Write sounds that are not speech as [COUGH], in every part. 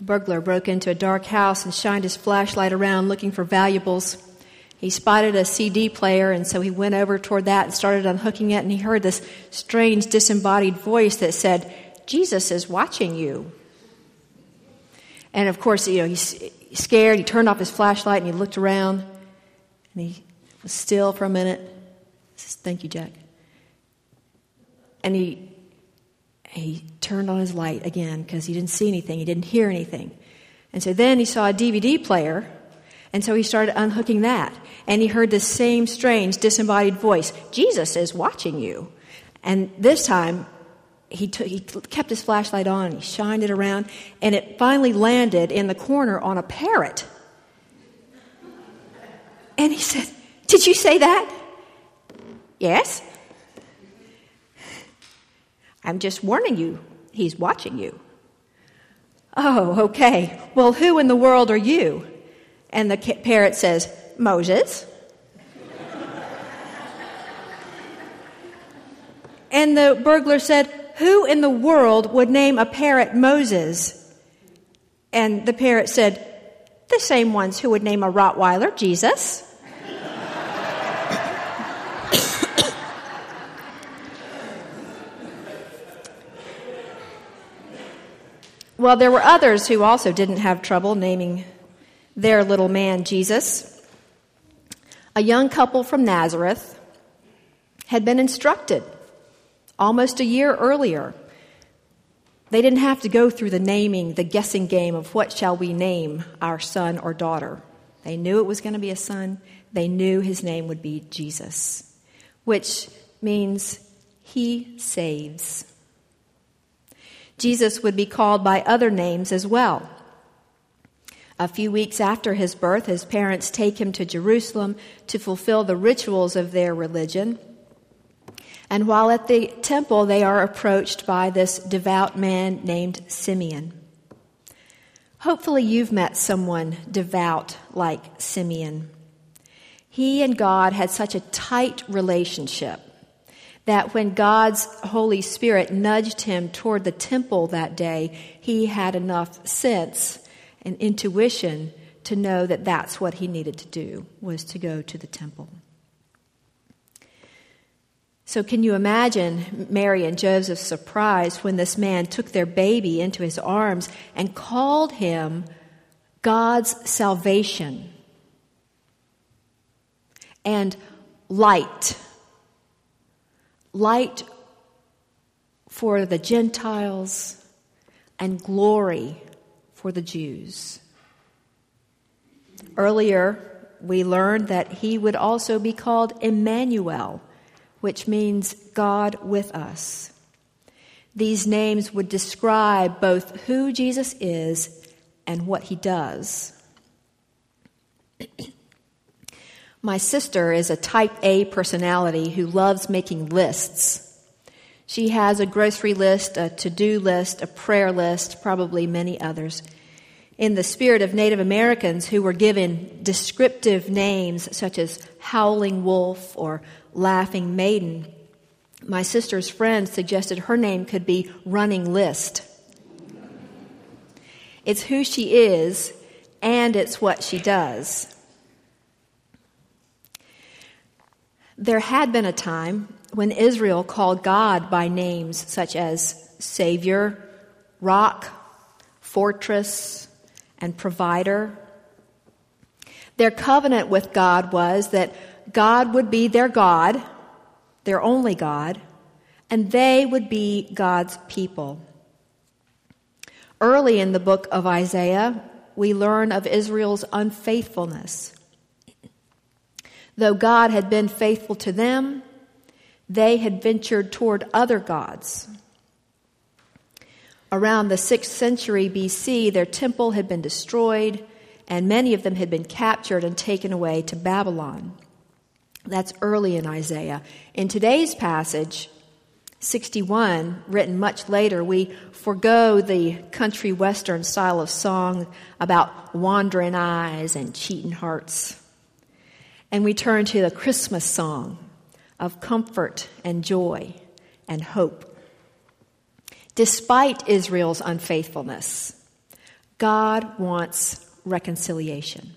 A burglar broke into a dark house and shined his flashlight around looking for valuables. He spotted a CD player, and so he went over toward that and started unhooking it, and he heard this strange, disembodied voice that said, Jesus is watching you. And of course, you know, he's scared. He turned off his flashlight and he looked around, and he was still for a minute. Says, Thank you, Jack. And he he turned on his light again because he didn't see anything, he didn't hear anything. And so then he saw a DVD player, and so he started unhooking that. And he heard the same strange, disembodied voice Jesus is watching you. And this time, he, he kept his flashlight on he shined it around, and it finally landed in the corner on a parrot. And he said, Did you say that? Yes. I'm just warning you, he's watching you. Oh, okay. Well, who in the world are you? And the parrot says, Moses. and the burglar said, Who in the world would name a parrot Moses? And the parrot said, The same ones who would name a Rottweiler Jesus. Well, there were others who also didn't have trouble naming their little man Jesus. A young couple from Nazareth had been instructed almost a year earlier. They didn't have to go through the naming, the guessing game of what shall we name our son or daughter. They knew it was going to be a son. They knew his name would be Jesus, which means he saves. Jesus would be called by other names as well. A few weeks after his birth, his parents take him to Jerusalem to fulfill the rituals of their religion. And while at the temple, they are approached by this devout man named Simeon. Hopefully, you've met someone devout like Simeon. He and God had such a tight relationship that when God's Holy Spirit nudged him toward the temple that day, he had enough sense and intuition to know that that's what he needed to do was to go to the temple. So can you imagine Mary and Joseph's surprise when this man took their baby into his arms and called him God's salvation and light light for the Gentiles and glory for the Jews. Earlier, we learned that he would also be called Emmanuel, which means God with us. These names would describe both who Jesus is and what he does. [CLEARS THROAT] My sister is a type A personality who loves making lists. She has a grocery list, a to do list, a prayer list, probably many others. In the spirit of Native Americans who were given descriptive names such as Howling Wolf or Laughing Maiden, my sister's friend suggested her name could be Running List. It's who she is, and it's what she does. There had been a time when Israel called God by names such as Savior, Rock, Fortress, and Provider. Their covenant with God was that God would be their God, their only God, and they would be God's people. Early in the book of Isaiah, we learn of Israel's unfaithfulness. Though God had been faithful to them, they had ventured toward other gods. Around the 6th century BC, their temple had been destroyed, and many of them had been captured and taken away to Babylon. That's early in Isaiah. In today's passage, 61, written much later, we forego the country western style of song about wandering eyes and cheating hearts and we turn to the Christmas song of comfort and joy and hope. Despite Israel's unfaithfulness, God wants reconciliation.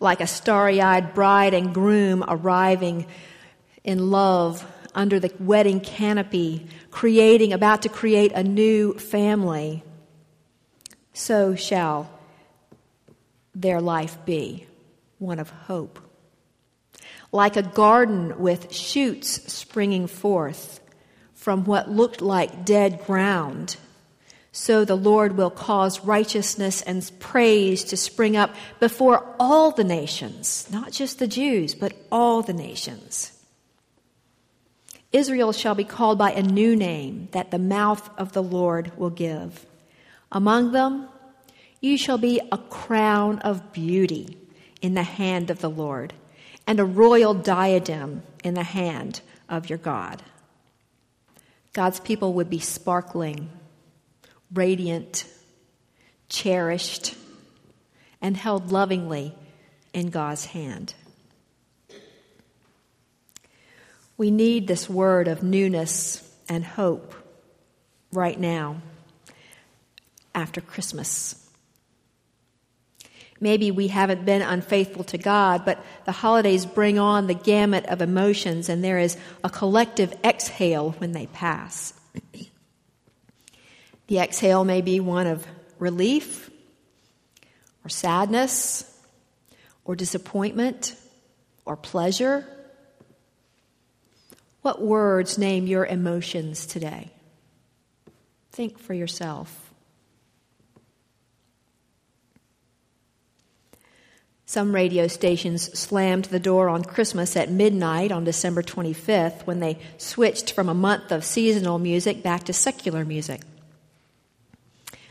Like a starry eyed bride and groom arriving in love under the wedding canopy, creating, about to create a new family, so shall their life be one of hope. Like a garden with shoots springing forth from what looked like dead ground, so the Lord will cause righteousness and praise to spring up before all the nations, not just the Jews, but all the nations. Israel shall be called by a new name that the mouth of the Lord will give. Among them, you shall be a crown of beauty in the hand of the Lord, and a royal diadem in the hand of your God. God's people would be sparkling, radiant, cherished, and held lovingly in God's hand. We need this word of newness and hope right now after Christmas. Maybe we haven't been unfaithful to God, but the holidays bring on the gamut of emotions, and there is a collective exhale when they pass. [CLEARS THROAT] the exhale may be one of relief, or sadness, or disappointment, or pleasure what words name your emotions today? Think for yourself. Some radio stations slammed the door on Christmas at midnight on December 25th when they switched from a month of seasonal music back to secular music.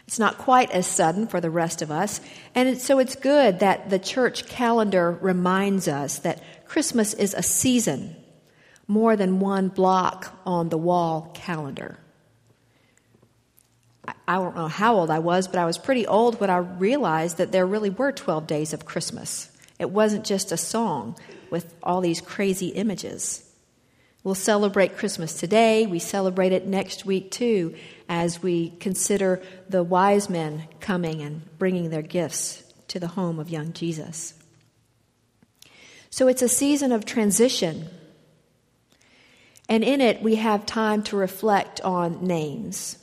It's not quite as sudden for the rest of us, and so it's good that the church calendar reminds us that Christmas is a season more than one block on the wall calendar. I don't know how old I was, but I was pretty old when I realized that there really were 12 days of Christmas. It wasn't just a song with all these crazy images. We'll celebrate Christmas today. We celebrate it next week too, as we consider the wise men coming and bringing their gifts to the home of young Jesus. So it's a season of transition and in it, we have time to reflect on names.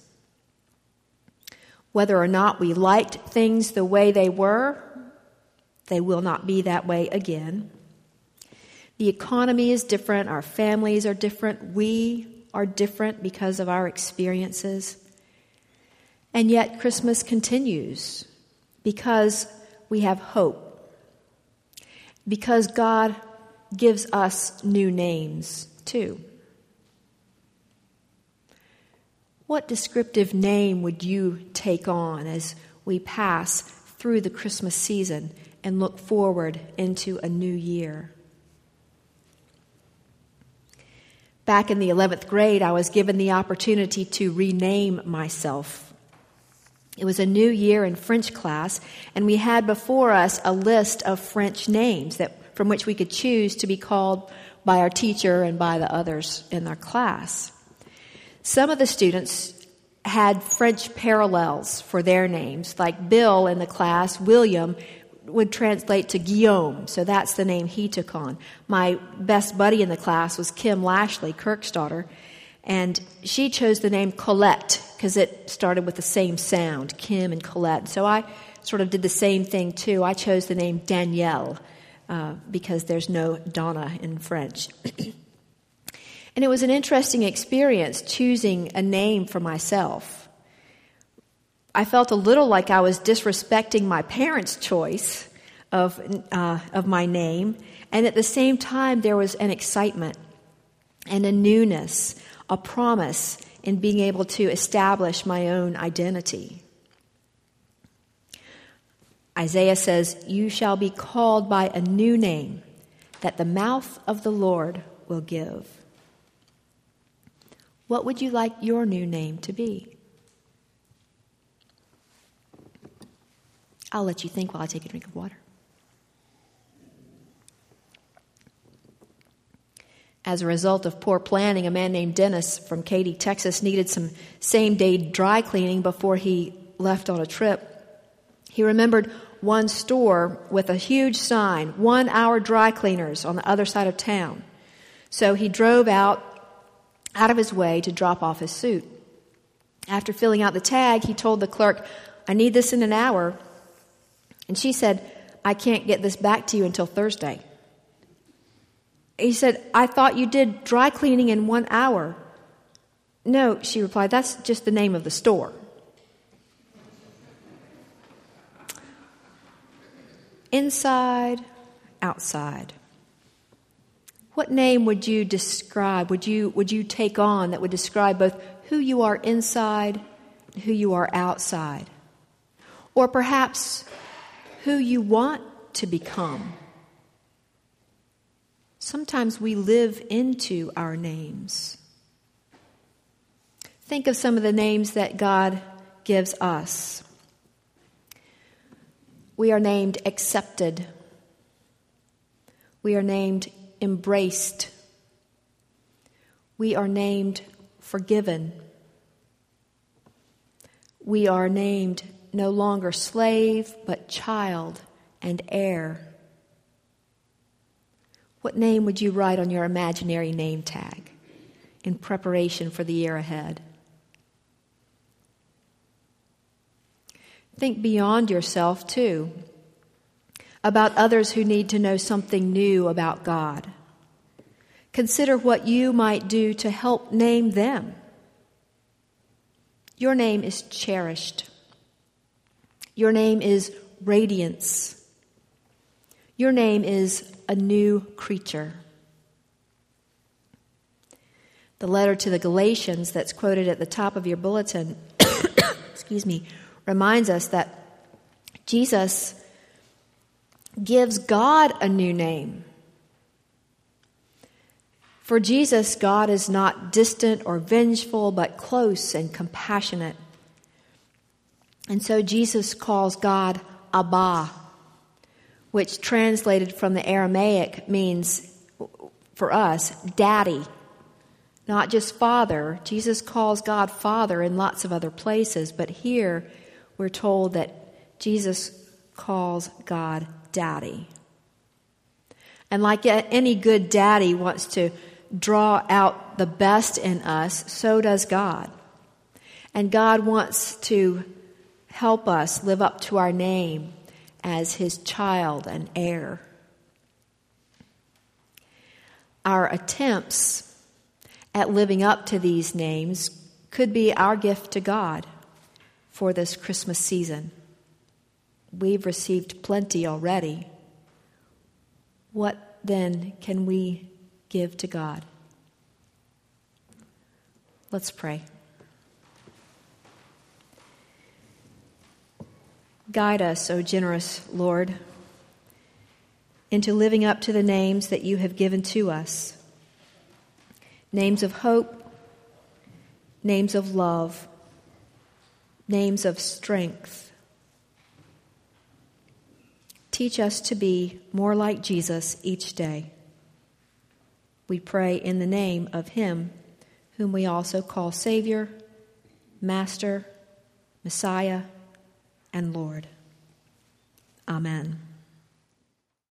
Whether or not we liked things the way they were, they will not be that way again. The economy is different, our families are different, we are different because of our experiences. And yet, Christmas continues because we have hope. Because God gives us new names, too. What descriptive name would you take on as we pass through the Christmas season and look forward into a new year? Back in the 11th grade, I was given the opportunity to rename myself. It was a new year in French class, and we had before us a list of French names that, from which we could choose to be called by our teacher and by the others in our class. Some of the students had French parallels for their names, like Bill in the class, William would translate to Guillaume, so that's the name he took on. My best buddy in the class was Kim Lashley, Kirk's daughter, and she chose the name Colette because it started with the same sound, Kim and Colette. So I sort of did the same thing too. I chose the name Danielle uh, because there's no Donna in French. [CLEARS THROAT] And it was an interesting experience choosing a name for myself. I felt a little like I was disrespecting my parents' choice of, uh, of my name, and at the same time, there was an excitement and a newness, a promise in being able to establish my own identity. Isaiah says, You shall be called by a new name that the mouth of the Lord will give. What would you like your new name to be? I'll let you think while I take a drink of water. As a result of poor planning, a man named Dennis from Katy, Texas, needed some same day dry cleaning before he left on a trip. He remembered one store with a huge sign, one hour dry cleaners on the other side of town. So he drove out, out of his way to drop off his suit. After filling out the tag, he told the clerk, I need this in an hour. And she said, I can't get this back to you until Thursday. He said, I thought you did dry cleaning in one hour. No, she replied, that's just the name of the store. Inside, outside. What name would you describe, would you, would you take on that would describe both who you are inside who you are outside? Or perhaps who you want to become? Sometimes we live into our names. Think of some of the names that God gives us. We are named accepted. We are named embraced. We are named forgiven. We are named no longer slave, but child and heir. What name would you write on your imaginary name tag in preparation for the year ahead? Think beyond yourself, too, about others who need to know something new about God. Consider what you might do to help name them. Your name is cherished. Your name is radiance. Your name is a new creature. The letter to the Galatians that's quoted at the top of your bulletin, [COUGHS] excuse me, reminds us that Jesus gives God a new name. For Jesus, God is not distant or vengeful, but close and compassionate. And so Jesus calls God Abba, which translated from the Aramaic means for us, daddy, not just father. Jesus calls God Father in lots of other places, but here we're told that Jesus calls God daddy. And like any good daddy wants to draw out the best in us, so does God. And God wants to help us live up to our name as his child and heir. Our attempts at living up to these names could be our gift to God for this Christmas season. We've received plenty already. What then can we give to God? Let's pray. Guide us, O generous Lord, into living up to the names that you have given to us names of hope, names of love, names of strength. Teach us to be more like Jesus each day. We pray in the name of Him whom we also call Savior, Master, Messiah, and Lord. Amen.